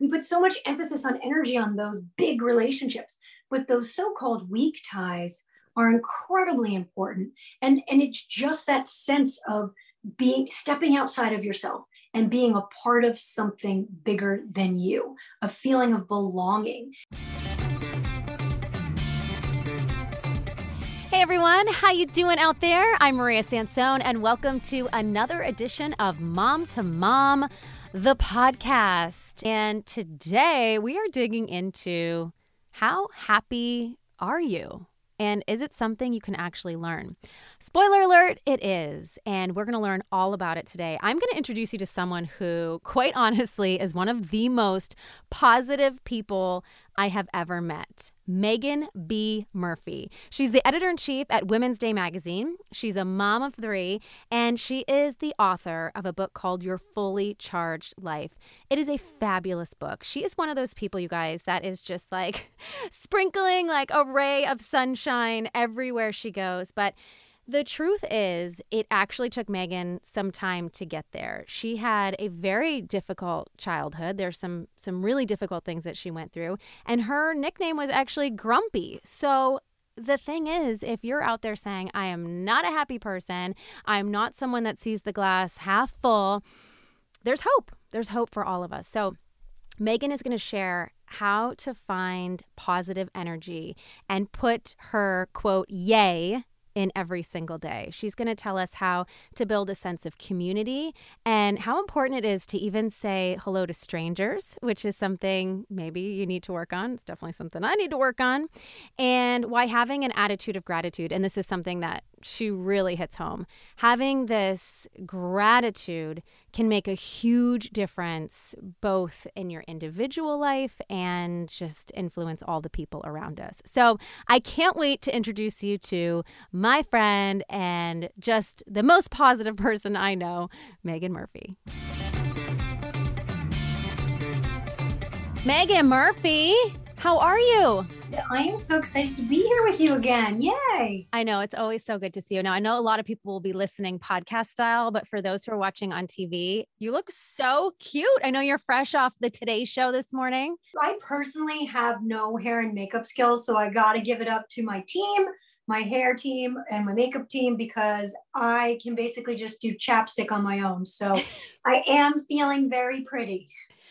we put so much emphasis on energy on those big relationships, but those so-called weak ties are incredibly important. And, and it's just that sense of being stepping outside of yourself and being a part of something bigger than you, a feeling of belonging. Hey everyone, how you doing out there? I'm Maria Sansone and welcome to another edition of Mom to Mom, the podcast. And today we are digging into how happy are you? And is it something you can actually learn? Spoiler alert, it is. And we're going to learn all about it today. I'm going to introduce you to someone who, quite honestly, is one of the most positive people I have ever met. Meaghan B. Murphy. She's the editor in chief at Woman's Day magazine. She's a mom of three, and she is the author of a book called Your Fully Charged Life. It is a fabulous book. She is one of those people, you guys, that is just like sprinkling like a ray of sunshine everywhere she goes. But the truth is, it actually took Meaghan some time to get there. She had a very difficult childhood. There's some some really difficult things that she went through, and her nickname was actually Grumpy. So the thing is, if you're out there saying, I am not a happy person, I'm not someone that sees the glass half full, there's hope. There's hope for all of us. So, Meaghan is going to share how to find positive energy and put her quote, yay in every single day. She's going to tell us how to build a sense of community and how important it is to even say hello to strangers, which is something maybe you need to work on. It's definitely something I need to work on. And why having an attitude of gratitude, and this is something that she really hits home. Having this gratitude can make a huge difference both in your individual life and just influence all the people around us. So I can't wait to introduce you to my friend and just the most positive person I know, Meaghan Murphy. Meaghan Murphy, how are you? I am so excited to be here with you again. Yay. I know it's always so good to see you. Now, I know a lot of people will be listening podcast style, but for those who are watching on TV, you look so cute. I know you're fresh off the Today Show this morning. I personally have no hair and makeup skills, so I got to give it up to my team, my hair team, and my makeup team because I can basically just do chapstick on my own. So I am feeling very pretty.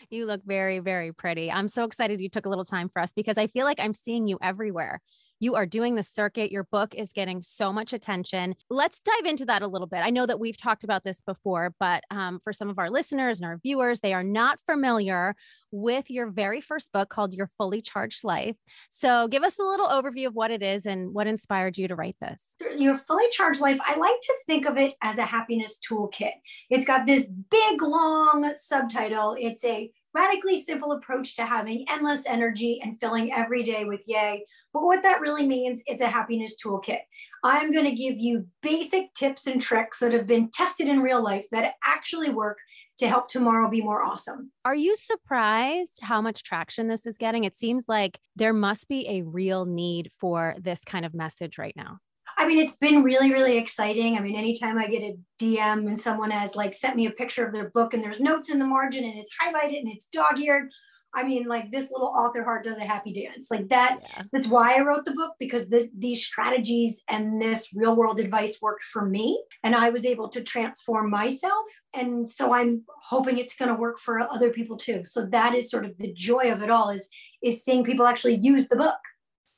You look very, very pretty. I'm so excited you took a little time for us because I feel like I'm seeing you everywhere. You are doing the circuit. Your book is getting so much attention. Let's dive into that a little bit. I know that we've talked about this before, but um, for some of our listeners and our viewers, they are not familiar with your very first book called Your Fully Charged Life. So, give us a little overview of what it is and what inspired you to write this. Your Fully Charged Life, I like to think of it as a happiness toolkit. It's got this big, long subtitle. It's a radically simple approach to having endless energy and filling every day with yay. But what that really means is a happiness toolkit. I'm going to give you basic tips and tricks that have been tested in real life that actually work to help tomorrow be more awesome. Are you surprised how much traction this is getting? It seems like there must be a real need for this kind of message right now. I mean, it's been really, really exciting. I mean, anytime I get a DM and someone has like sent me a picture of their book and there's notes in the margin and it's highlighted and it's dog eared. I mean, like this little author heart does a happy dance. Like that, yeah. that's why I wrote the book because this these strategies and this real world advice worked for me. And I was able to transform myself. And so I'm hoping it's going to work for other people too. So that is sort of the joy of it all is is seeing people actually use the book.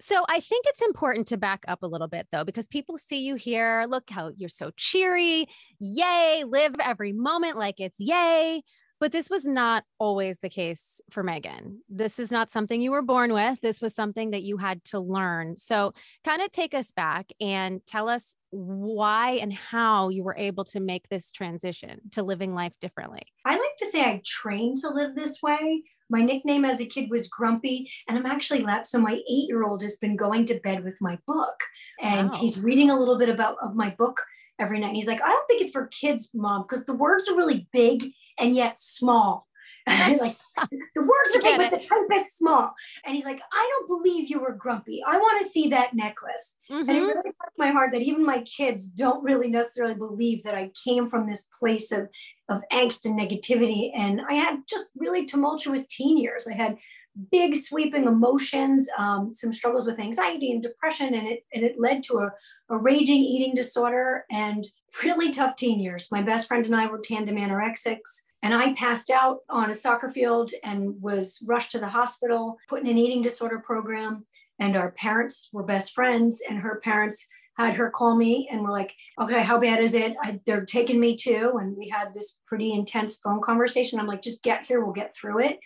So I think it's important to back up a little bit though, because people see you here. Look how you're so cheery. Yay. Live every moment like it's yay. But this was not always the case for Meaghan. This is not something you were born with. This was something that you had to learn. So, kind of take us back and tell us why and how you were able to make this transition to living life differently. I like to say I trained to live this way. My nickname as a kid was Grumpy, and I'm actually left. So my eight-year-old has been going to bed with my book, and wow. he's reading a little bit about of my book every night. And he's like, I don't think it's for kids, mom, because the words are really big and yet small. like the words are big, but the type is small. And he's like, I don't believe you were grumpy. I want to see that necklace. Mm-hmm. And it mm-hmm. really touched my heart that even my kids don't really necessarily believe that I came from this place of of angst and negativity. And I had just really tumultuous teen years. I had big sweeping emotions, um, some struggles with anxiety and depression, and it, and it led to a, a raging eating disorder and really tough teen years. My best friend and I were tandem anorexics. And I passed out on a soccer field and was rushed to the hospital, put in an eating disorder program. And our parents were best friends, and her parents had her call me and we're like, okay, how bad is it? I, they're taking me too. And we had this pretty intense phone conversation. I'm like, just get here, we'll get through it.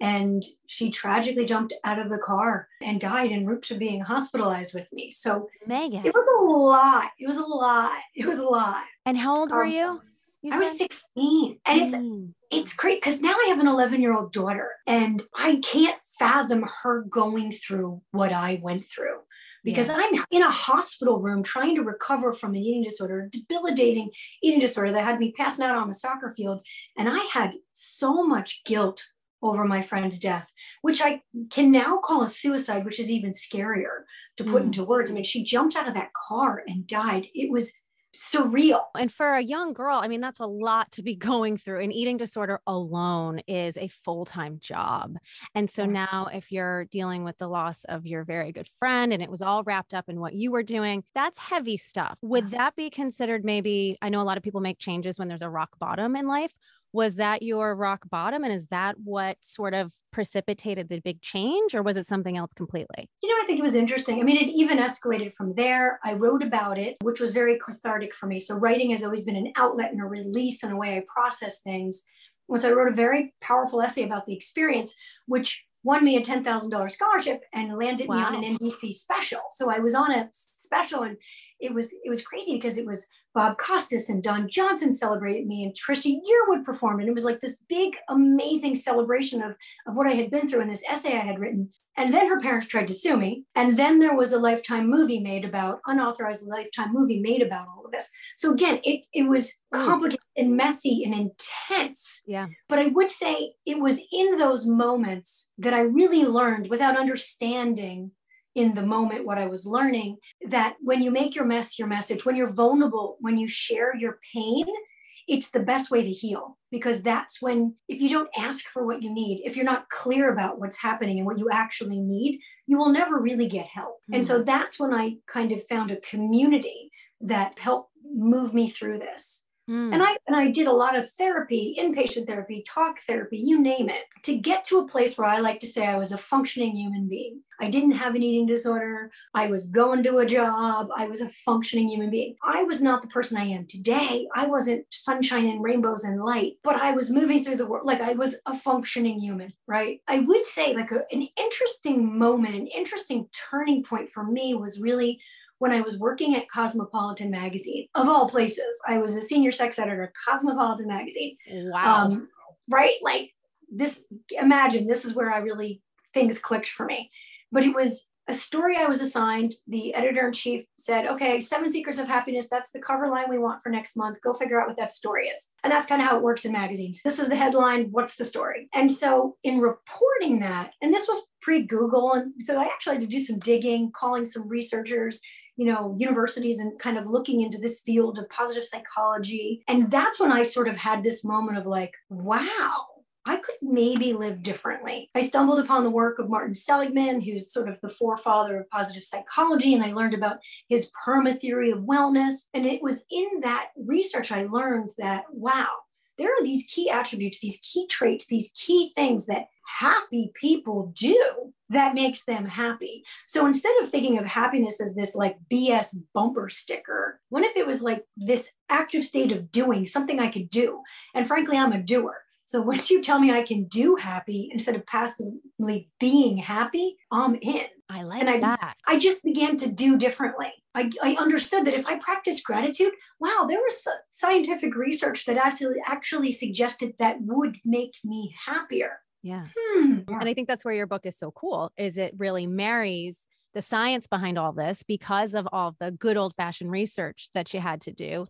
And she tragically jumped out of the car and died en route to being hospitalized with me. So Meaghan, it was a lot. It was a lot. It was a lot. And how old were um, you? you I was 16. And it's mm. it's great because now I have an 11 year old daughter and I can't fathom her going through what I went through because yeah. I'm in a hospital room trying to recover from an eating disorder, debilitating eating disorder that had me passing out on the soccer field. And I had so much guilt over my friend's death, which I can now call a suicide, which is even scarier to put mm. into words. I mean, she jumped out of that car and died. It was surreal. And for a young girl, I mean, that's a lot to be going through. An eating disorder alone is a full time job. And so now, if you're dealing with the loss of your very good friend and it was all wrapped up in what you were doing, that's heavy stuff. Would that be considered maybe? I know a lot of people make changes when there's a rock bottom in life was that your rock bottom and is that what sort of precipitated the big change or was it something else completely? You know i think it was interesting. I mean it even escalated from there. I wrote about it which was very cathartic for me. So writing has always been an outlet and a release and a way i process things. And so i wrote a very powerful essay about the experience which won me a $10,000 scholarship and landed wow. me on an NBC special. So I was on a special and it was it was crazy because it was Bob Costas and Don Johnson celebrated me, and Trisha Yearwood performed. And it was like this big, amazing celebration of, of what I had been through and this essay I had written. And then her parents tried to sue me. And then there was a lifetime movie made about, unauthorized lifetime movie made about all of this. So again, it, it was complicated and messy and intense. Yeah. But I would say it was in those moments that I really learned without understanding in the moment what I was learning that when you make your mess your message, when you're vulnerable, when you share your pain, it's the best way to heal because that's when, if you don't ask for what you need, if you're not clear about what's happening and what you actually need, you will never really get help. Mm-hmm. And so hmm. that's when I kind of found a community that helped move me through this. Mm. And I and I did a lot of therapy, inpatient therapy, talk therapy, you name it, to get to a place where I like to say I was a functioning human being. I didn't have an eating disorder. I was going to a job. I was a functioning human being. I was not the person I am today. I wasn't sunshine and rainbows and light, but I was moving through the world like I was a functioning human, right? I would say like a, an interesting moment, an interesting turning point for me was really when I was working at Cosmopolitan Magazine, of all places. I was a senior sex editor at Cosmopolitan Magazine. Wow. Um, right? Like this, imagine this is where I really, things clicked for me. But it was a story I was assigned. The editor in chief said, okay, Seven Secrets of Happiness, that's the cover line we want for next month. Go figure out what that story is. And that's kind of how it works in magazines. This is the headline. What's the story? And so in reporting that, and this was pre Google, and so I actually had to do some digging, calling some researchers you know, universities and kind of looking into this field of positive psychology. And that's when I sort of had this moment of like, wow, I could maybe live differently. I stumbled upon the work of Martin Seligman, who's sort of the forefather of positive psychology, and I learned about his PERMA theory of wellness. And it was in that research I learned that, wow, there are these key attributes, these key traits, these key things that happy people do that makes them happy. So instead of thinking of happiness as this like BS bumper sticker, what if it was like this active state of doing something I could do? And frankly, I'm a doer. So once you tell me I can do happy instead of passively being happy, I'm in. I like and I, that. I just began to do differently. I, I understood that if I practiced gratitude, wow, there was scientific research that actually actually suggested that would make me happier. Yeah. Hmm. And I think that's where your book is so cool is it really marries the science behind all this because of all the good old fashioned research that you had to do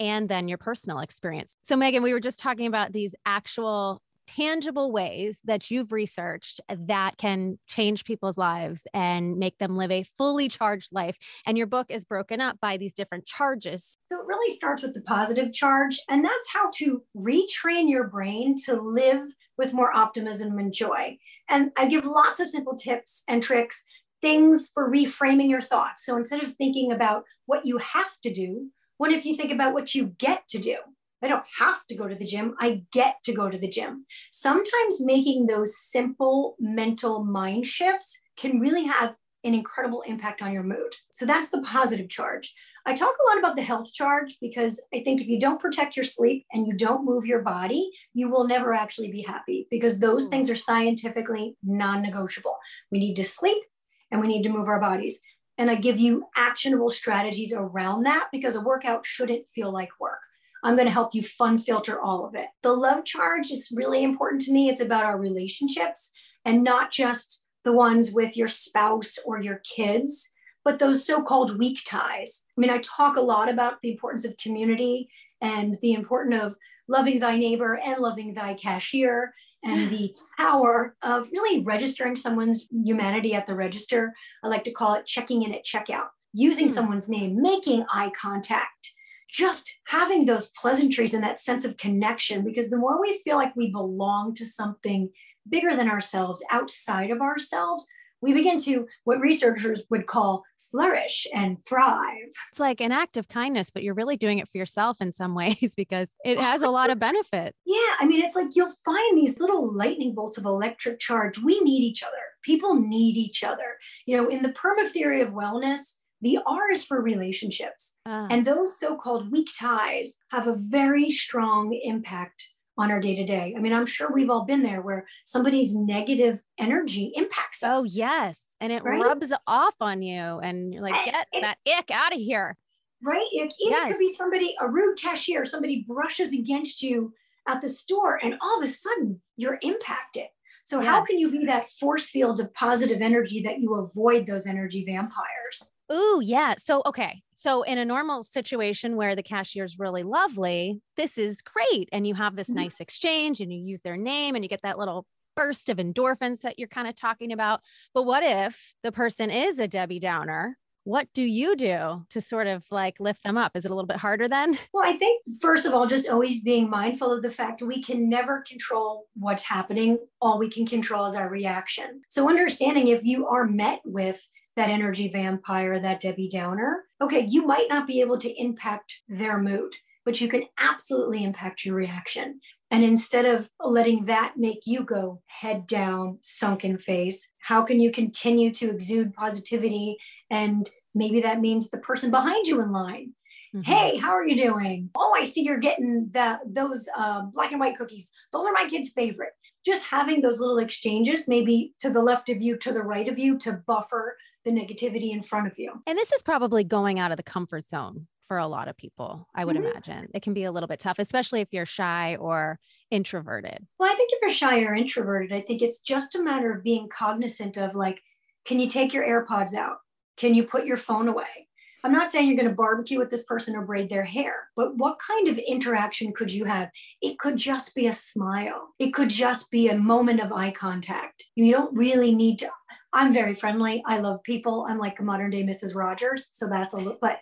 and then your personal experience. So Meaghan, we were just talking about these actual tangible ways that you've researched that can change people's lives and make them live a fully charged life. And your book is broken up by these different charges. So it really starts with the positive charge, and that's how to retrain your brain to live with more optimism and joy. And I give lots of simple tips and tricks, things for reframing your thoughts. So instead of thinking about what you have to do, what if you think about what you get to do? I don't have to go to the gym. I get to go to the gym. Sometimes making those simple mental mind shifts can really have an incredible impact on your mood. So that's the positive charge. I talk a lot about the health charge because I think if you don't protect your sleep and you don't move your body, you will never actually be happy because those hmm. things are scientifically non negotiable. We need to sleep and we need to move our bodies. And I give you actionable strategies around that because a workout shouldn't feel like work. I'm going to help you fun filter all of it. The love charge is really important to me. It's about our relationships and not just the ones with your spouse or your kids, but those so called weak ties. I mean, I talk a lot about the importance of community and the importance of loving thy neighbor and loving thy cashier and the power of really registering someone's humanity at the register. I like to call it checking in at checkout, using hmm. someone's name, making eye contact, just having those pleasantries and that sense of connection, because the more we feel like we belong to something bigger than ourselves, outside of ourselves, we begin to what researchers would call flourish and thrive. It's like an act of kindness, but you're really doing it for yourself in some ways because it has a lot of benefit. Yeah. I mean, it's like you'll find these little lightning bolts of electric charge. We need each other. People need each other. You know, in the PERMA theory of wellness, the R is for relationships. Uh. And those so called weak ties have a very strong impact on our day to day. I mean, I'm sure we've all been there where somebody's negative energy impacts us. Oh, yes. And it right? rubs off on you, and you're like, get that ick out of here. Right. It, it yes. could be somebody, a rude cashier, somebody brushes against you at the store, and all of a sudden you're impacted. So, how can you be that force field of positive energy that you avoid those energy vampires? Ooh, yeah. So, okay. So, in a normal situation where the cashier is really lovely, this is great. And you have this mm-hmm. nice exchange and you use their name and you get that little burst of endorphins that you're kind of talking about. But what if the person is a Debbie Downer? What do you do to sort of like lift them up? Is it a little bit harder then? Well, I think, first of all, just always being mindful of the fact we can never control what's happening. All we can control is our reaction. So, understanding if you are met with that energy vampire, that Debbie Downer, okay, you might not be able to impact their mood, but you can absolutely impact your reaction. And instead of letting that make you go head down, sunken face, how can you continue to exude positivity? And maybe that means the person behind you in line. Mm-hmm. Hey, how are you doing? Oh, I see you're getting the, those uh, black and white cookies. Those are my kids' favorite. Just having those little exchanges, maybe to the left of you, to the right of you, to buffer the negativity in front of you. And this is probably going out of the comfort zone for a lot of people, I would mm-hmm. imagine. It can be a little bit tough, especially if you're shy or introverted. Well, I think if you're shy or introverted, I think it's just a matter of being cognizant of like, can you take your AirPods out? Can you put your phone away? I'm not saying you're going to barbecue with this person or braid their hair, but what kind of interaction could you have? It could just be a smile. It could just be a moment of eye contact. You don't really need to. I'm very friendly. I love people. I'm like a modern day Mrs. Rogers. So that's a little, but,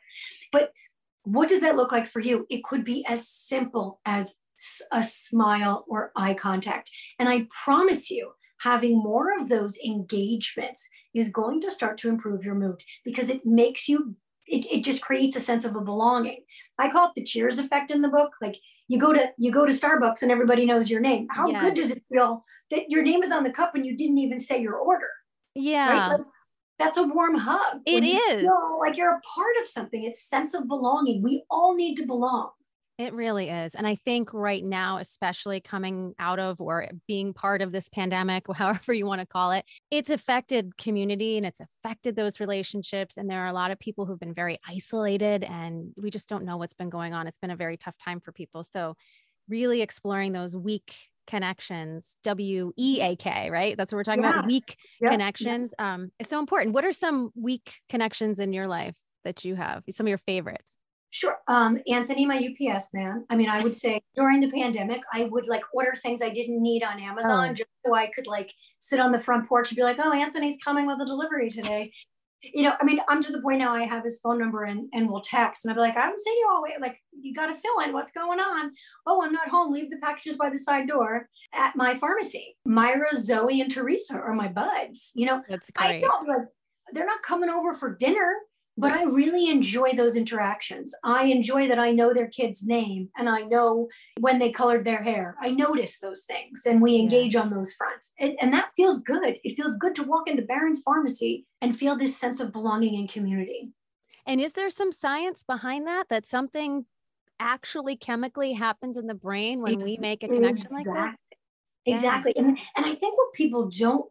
but what does that look like for you? It could be as simple as a smile or eye contact. And I promise you, having more of those engagements is going to start to improve your mood because it makes you it, it just creates a sense of a belonging. I call it the cheers effect in the book. Like you go to you go to Starbucks and everybody knows your name. How yes. good does it feel that your name is on the cup and you didn't even say your order? Yeah. Right? Like, that's a warm hug. It is. like you're a part of something. It's sense of belonging. We all need to belong. It really is. And I think right now, especially coming out of or being part of this pandemic, however you want to call it, it's affected community and it's affected those relationships. And there are a lot of people who've been very isolated and we just don't know what's been going on. It's been a very tough time for people. So, really exploring those weak connections w e a k right that's what we're talking yeah. about weak connections um is so important what are some weak connections in your life that you have some of your favorites Sure. Um, Anthony, my UPS man. I mean, I would say during the pandemic, I would like order things I didn't need on Amazon oh. just so I could like sit on the front porch and be like, oh, Anthony's coming with a delivery today. You know, I mean, I'm to the point now I have his phone number and, and we'll text and I'll be like, I'm seeing you all wait, like you got to fill in what's going on. Oh, I'm not home. Leave the packages by the side door at my pharmacy. Myra, Zoe, and Teresa are my buds. You know, that's great. I don't like they're not coming over for dinner but I really enjoy those interactions. I enjoy that I know their kid's name and I know when they colored their hair. I notice those things and we engage yeah. on those fronts. And, and that feels good. It feels good to walk into Barron's Pharmacy and feel this sense of belonging and community. And is there some science behind that? That something actually chemically happens in the brain when it's, we make a connection exactly. like that? Exactly. Yeah. And, and I think what people don't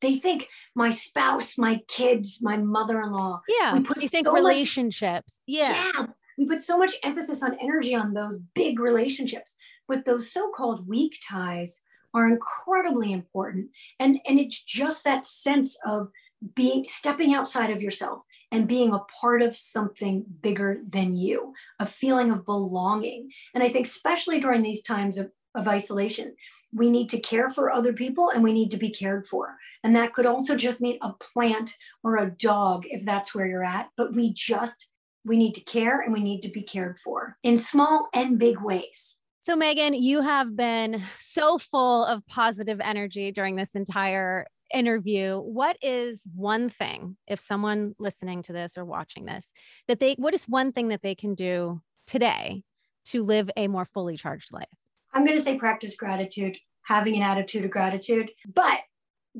they think my spouse, my kids, my mother-in-law. Yeah. We put you think so relationships. Much, yeah. Yeah. We put so much emphasis on energy on those big relationships, but those so-called weak ties are incredibly important. And, and it's just that sense of being stepping outside of yourself and being a part of something bigger than you, a feeling of belonging. And I think especially during these times of, of isolation, we need to care for other people and we need to be cared for. And that could also just mean a plant or a dog if that's where you're at. But we just, we need to care and we need to be cared for in small and big ways. So, Meaghan, you have been so full of positive energy during this entire interview. What is one thing, if someone listening to this or watching this, that they, what is one thing that they can do today to live a more fully charged life? I'm going to say practice gratitude, having an attitude of gratitude. But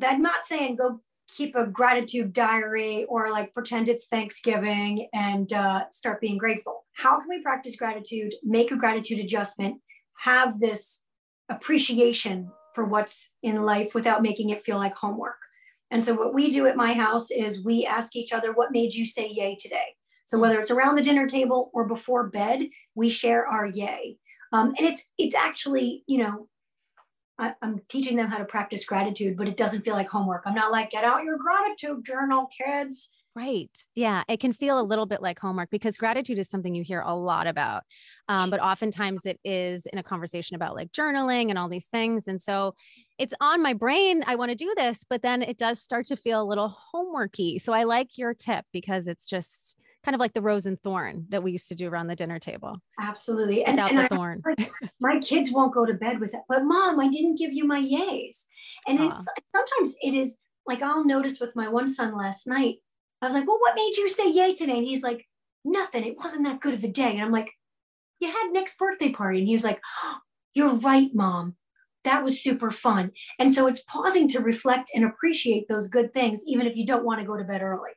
I'm not saying go keep a gratitude diary or like pretend it's Thanksgiving and uh, start being grateful. How can we practice gratitude, make a gratitude adjustment, have this appreciation for what's in life without making it feel like homework? And so, what we do at my house is we ask each other, What made you say yay today? So, whether it's around the dinner table or before bed, we share our yay. Um, and it's it's actually you know I, am teaching them how to practice gratitude, but it doesn't feel like homework. I'm not like get out your gratitude journal, kids. Right. Yeah. It can feel a little bit like homework because gratitude is something you hear a lot about. Um, but oftentimes it is in a conversation about like journaling and all these things. And so it's on my brain. I want to do this, but then it does start to feel a little homeworky. So I like your tip because it's just, kind of like the rose and thorn that we used to do around the dinner table. Absolutely. And, and the I, thorn. my kids won't go to bed with it. But mom, I didn't give you my yays. And uh. it's sometimes it is like I'll notice with my one son last night. I was like, well, what made you say yay today? And he's like, nothing. It wasn't that good of a day. And I'm like, you had Nick's birthday party. And he was like, oh, you're right, mom. That was super fun. And so it's pausing to reflect and appreciate those good things, even if you don't want to go to bed early.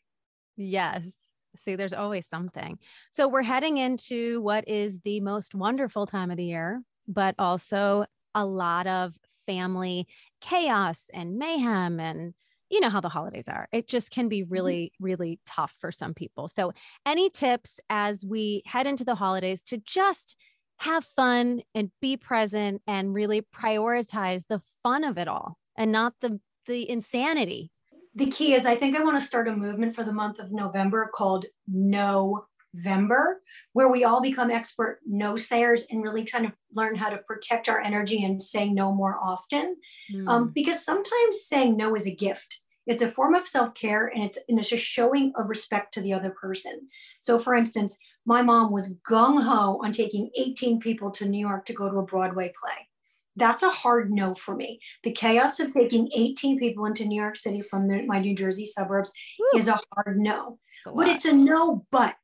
Yes. See, there's always something. So we're heading into what is the most wonderful time of the year, but also a lot of family chaos and mayhem and you know how the holidays are. It just can be mm-hmm. really, really tough for some people. So, any tips as we head into the holidays to just have fun and be present and really prioritize the fun of it all and not the the insanity the key is I think I want to start a movement for the month of November called November, where we all become expert no sayers and really kind of learn how to protect our energy and say no more often. Mm. Um, because sometimes saying no is a gift. It's a form of self care and it's, and it's just showing of respect to the other person. So, for instance, my mom was gung ho on taking 18 people to New York to go to a Broadway play that's a hard no for me. The chaos of taking 18 people into New York City from the, my New Jersey suburbs Woo. is a hard no. But it's a no, but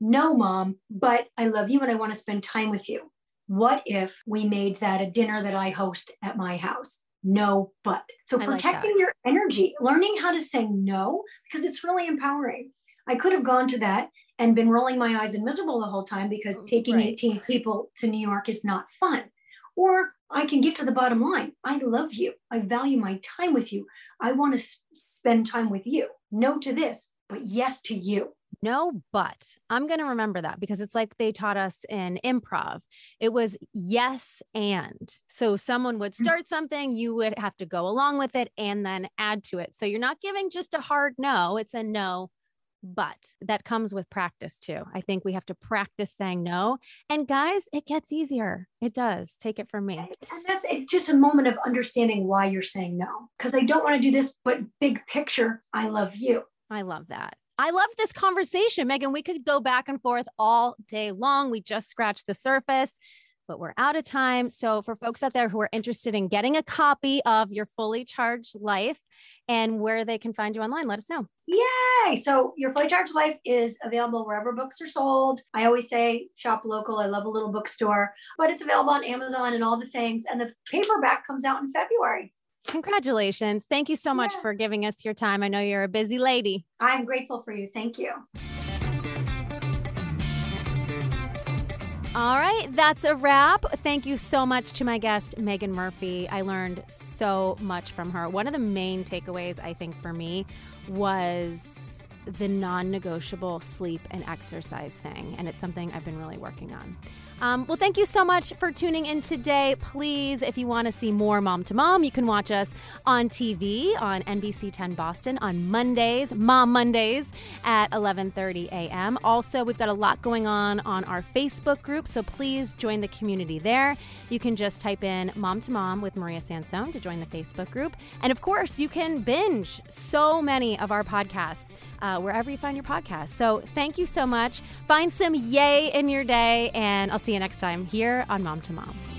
no, mom, but I love you and I want to spend time with you. What if we made that a dinner that I host at my house? No, but. So I protecting like your energy, learning how to say no, because it's really empowering. I could have gone to that and been rolling my eyes and miserable the whole time because oh, taking right. 18 people to New York is not fun. Or I can get to the bottom line. I love you. I value my time with you. I want to s- spend time with you. No to this, but yes to you. No, but I'm going to remember that because it's like they taught us in improv. It was yes and. So someone would mm. start something, you would have to go along with it and then add to it. So you're not giving just a hard no, it's a no, but that comes with practice too. I think we have to practice saying no. And guys, it gets easier. It does. Take it from me. And that's just a moment of understanding why you're saying no. Because I don't want to do this, but big picture, I love you. I love that. I love this conversation, Meaghan. We could go back and forth all day long. We just scratched the surface but we're out of time. So, for folks out there who are interested in getting a copy of your fully charged life and where they can find you online, let us know. Yay! So, your fully charged life is available wherever books are sold. I always say shop local. I love a little bookstore, but it's available on Amazon and all the things. And the paperback comes out in February. Congratulations. Thank you so much yeah. for giving us your time. I know you're a busy lady. I'm grateful for you. Thank you. All right, that's a wrap. Thank you so much to my guest, Meaghan Murphy. I learned so much from her. One of the main takeaways, I think, for me was the non negotiable sleep and exercise thing. And it's something I've been really working on. Um, well, thank you so much for tuning in today. Please, if you want to see more Mom to Mom, you can watch us on TV on NBC 10 Boston on Mondays, Mom Mondays at 11:30 a.m. Also, we've got a lot going on on our Facebook group, so please join the community there. You can just type in Mom to Mom with Maria Sansone to join the Facebook group, and of course, you can binge so many of our podcasts uh, wherever you find your podcast. So thank you so much. Find some yay in your day, and I'll see you next time here on Mom to Mom.